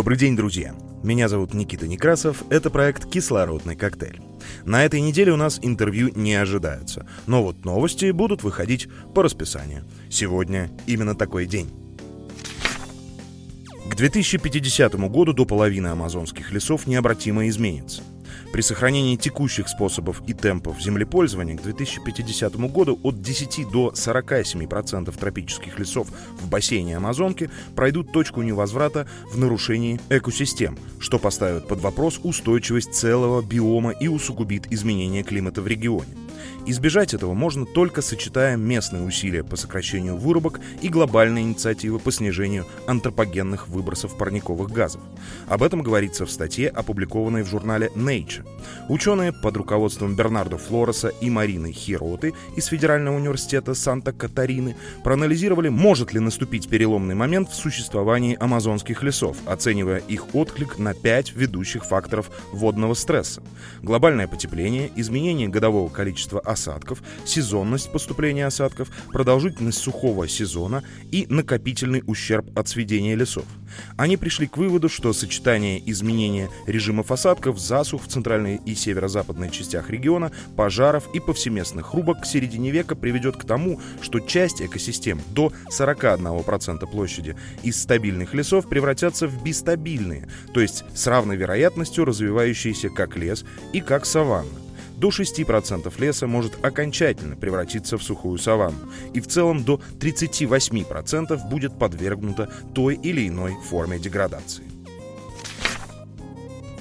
Добрый день, друзья! Меня зовут Никита Некрасов, это проект «Кислородный коктейль». На этой неделе у нас интервью не ожидаются, но вот новости будут выходить по расписанию. Сегодня именно такой день. К 2050 году до половины амазонских лесов необратимо изменится. При сохранении текущих способов и темпов землепользования к 2050 году от 10 до 47% тропических лесов в бассейне Амазонки пройдут точку невозврата в нарушении экосистем, что поставит под вопрос устойчивость целого биома и усугубит изменение климата в регионе. Избежать этого можно только сочетая местные усилия по сокращению вырубок и глобальные инициативы по снижению антропогенных выбросов парниковых газов. Об этом говорится в статье, опубликованной в журнале Nature. Ученые под руководством Бернардо Флореса и Марины Хироты из Федерального университета Санта-Катарины проанализировали, может ли наступить переломный момент в существовании амазонских лесов, оценивая их отклик на пять ведущих факторов водного стресса. Глобальное потепление, изменение годового количества осадков, сезонность поступления осадков, продолжительность сухого сезона и накопительный ущерб от сведения лесов. Они пришли к выводу, что сочетание изменения режимов осадков, засух в центральной и северо-западной частях региона, пожаров и повсеместных рубок к середине века приведет к тому, что часть экосистем до 41% площади из стабильных лесов превратятся в бистабильные, то есть с равной вероятностью развивающиеся как лес и как саванна до 6% леса может окончательно превратиться в сухую саванну, и в целом до 38% будет подвергнуто той или иной форме деградации.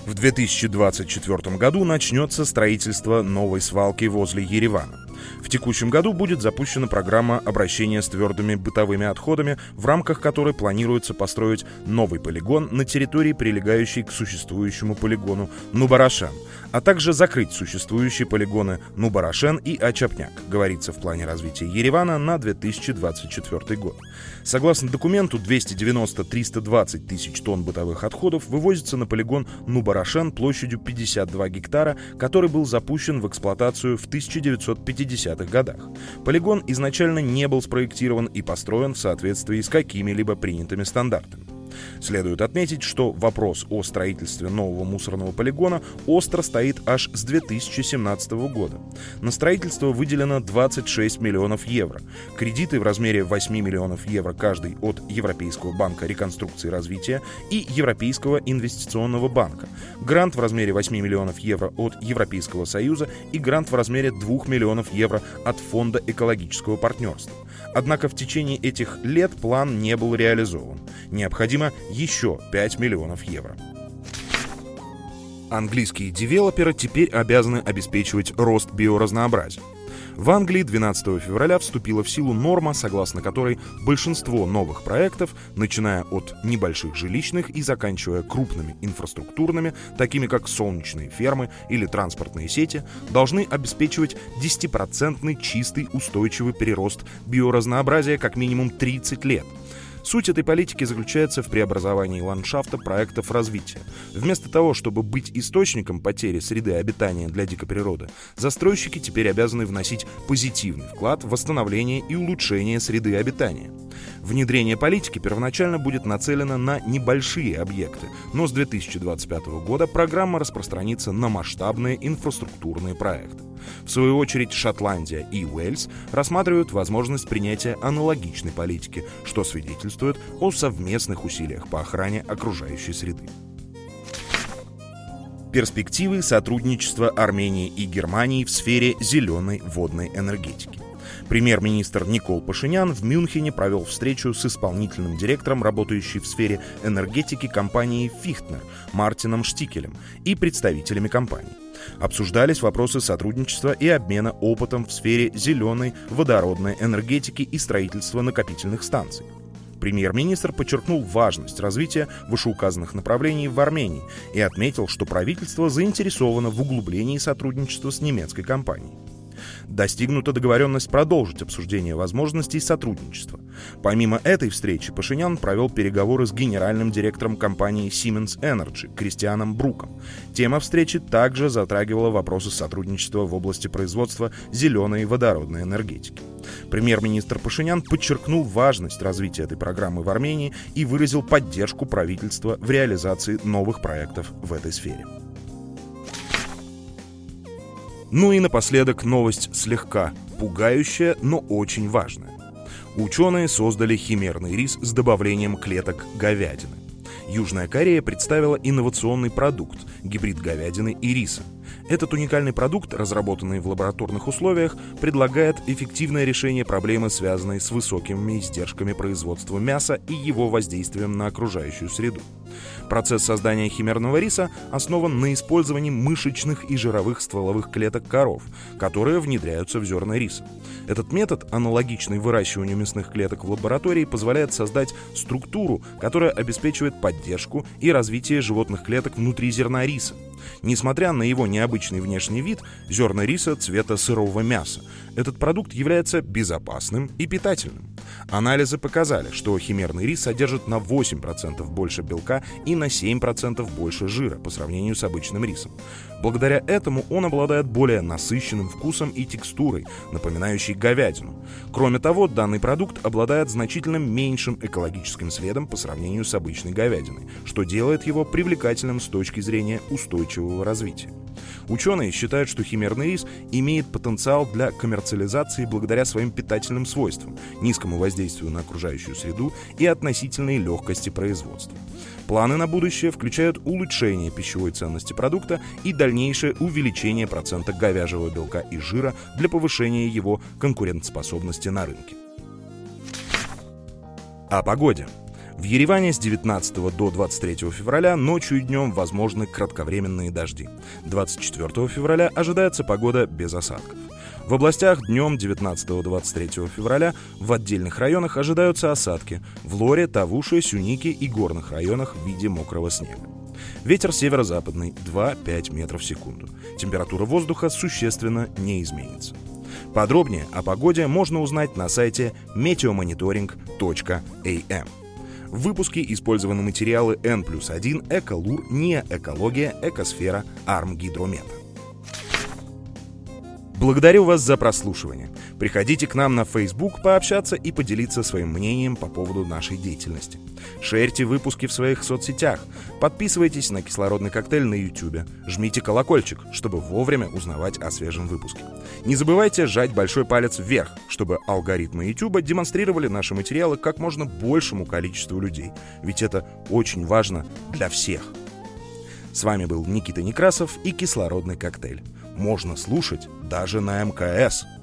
В 2024 году начнется строительство новой свалки возле Еревана. В текущем году будет запущена программа обращения с твердыми бытовыми отходами, в рамках которой планируется построить новый полигон на территории, прилегающей к существующему полигону Нубарашан, а также закрыть существующие полигоны Нубарашен и Ачапняк, говорится в плане развития Еревана на 2024 год. Согласно документу, 290-320 тысяч тонн бытовых отходов вывозится на полигон Нубарашен площадью 52 гектара, который был запущен в эксплуатацию в 1950-х годах. Полигон изначально не был спроектирован и построен в соответствии с какими-либо принятыми стандартами. Следует отметить, что вопрос о строительстве нового мусорного полигона остро стоит аж с 2017 года. На строительство выделено 26 миллионов евро. Кредиты в размере 8 миллионов евро каждый от Европейского банка реконструкции и развития и Европейского инвестиционного банка. Грант в размере 8 миллионов евро от Европейского союза и грант в размере 2 миллионов евро от Фонда экологического партнерства. Однако в течение этих лет план не был реализован. Необходимо еще 5 миллионов евро. Английские девелоперы теперь обязаны обеспечивать рост биоразнообразия. В Англии 12 февраля вступила в силу норма, согласно которой большинство новых проектов, начиная от небольших жилищных и заканчивая крупными инфраструктурными, такими как солнечные фермы или транспортные сети, должны обеспечивать 10% чистый устойчивый прирост биоразнообразия как минимум 30 лет – Суть этой политики заключается в преобразовании ландшафта проектов развития. Вместо того, чтобы быть источником потери среды обитания для дикой природы, застройщики теперь обязаны вносить позитивный вклад в восстановление и улучшение среды обитания. Внедрение политики первоначально будет нацелено на небольшие объекты, но с 2025 года программа распространится на масштабные инфраструктурные проекты. В свою очередь Шотландия и Уэльс рассматривают возможность принятия аналогичной политики, что свидетельствует о совместных усилиях по охране окружающей среды. Перспективы сотрудничества Армении и Германии в сфере зеленой водной энергетики. Премьер-министр Никол Пашинян в Мюнхене провел встречу с исполнительным директором, работающей в сфере энергетики компании «Фихтнер» Мартином Штикелем и представителями компании. Обсуждались вопросы сотрудничества и обмена опытом в сфере зеленой водородной энергетики и строительства накопительных станций. Премьер-министр подчеркнул важность развития вышеуказанных направлений в Армении и отметил, что правительство заинтересовано в углублении сотрудничества с немецкой компанией. Достигнута договоренность продолжить обсуждение возможностей сотрудничества. Помимо этой встречи, Пашинян провел переговоры с генеральным директором компании Siemens Energy Кристианом Бруком. Тема встречи также затрагивала вопросы сотрудничества в области производства зеленой водородной энергетики. Премьер-министр Пашинян подчеркнул важность развития этой программы в Армении и выразил поддержку правительства в реализации новых проектов в этой сфере. Ну и напоследок новость слегка пугающая, но очень важная. Ученые создали химерный рис с добавлением клеток говядины. Южная Корея представила инновационный продукт – гибрид говядины и риса – этот уникальный продукт, разработанный в лабораторных условиях, предлагает эффективное решение проблемы, связанной с высокими издержками производства мяса и его воздействием на окружающую среду. Процесс создания химерного риса основан на использовании мышечных и жировых стволовых клеток коров, которые внедряются в зерна риса. Этот метод, аналогичный выращиванию мясных клеток в лаборатории, позволяет создать структуру, которая обеспечивает поддержку и развитие животных клеток внутри зерна риса. Несмотря на его необычный внешний вид, зерна риса цвета сырого мяса, этот продукт является безопасным и питательным. Анализы показали, что химерный рис содержит на 8% больше белка и на 7% больше жира по сравнению с обычным рисом. Благодаря этому он обладает более насыщенным вкусом и текстурой, напоминающей говядину. Кроме того, данный продукт обладает значительно меньшим экологическим следом по сравнению с обычной говядиной, что делает его привлекательным с точки зрения устойчивого развития. Ученые считают, что химерный рис имеет потенциал для коммерциализации благодаря своим питательным свойствам, низкому воздействию на окружающую среду и относительной легкости производства. Планы на будущее включают улучшение пищевой ценности продукта и дальнейшее увеличение процента говяжьего белка и жира для повышения его конкурентоспособности на рынке. О погоде. В Ереване с 19 до 23 февраля ночью и днем возможны кратковременные дожди. 24 февраля ожидается погода без осадков. В областях днем 19-23 февраля в отдельных районах ожидаются осадки. В Лоре, Тавуше, Сюнике и горных районах в виде мокрого снега. Ветер северо-западный 2-5 метров в секунду. Температура воздуха существенно не изменится. Подробнее о погоде можно узнать на сайте meteomonitoring.am. В выпуске использованы материалы N плюс 1, Эколур, НИА Экология, Экосфера, Арм Гидромет. Благодарю вас за прослушивание. Приходите к нам на Facebook пообщаться и поделиться своим мнением по поводу нашей деятельности. Шерьте выпуски в своих соцсетях. Подписывайтесь на кислородный коктейль на YouTube. Жмите колокольчик, чтобы вовремя узнавать о свежем выпуске. Не забывайте жать большой палец вверх, чтобы алгоритмы YouTube демонстрировали наши материалы как можно большему количеству людей. Ведь это очень важно для всех. С вами был Никита Некрасов и кислородный коктейль можно слушать даже на МКС –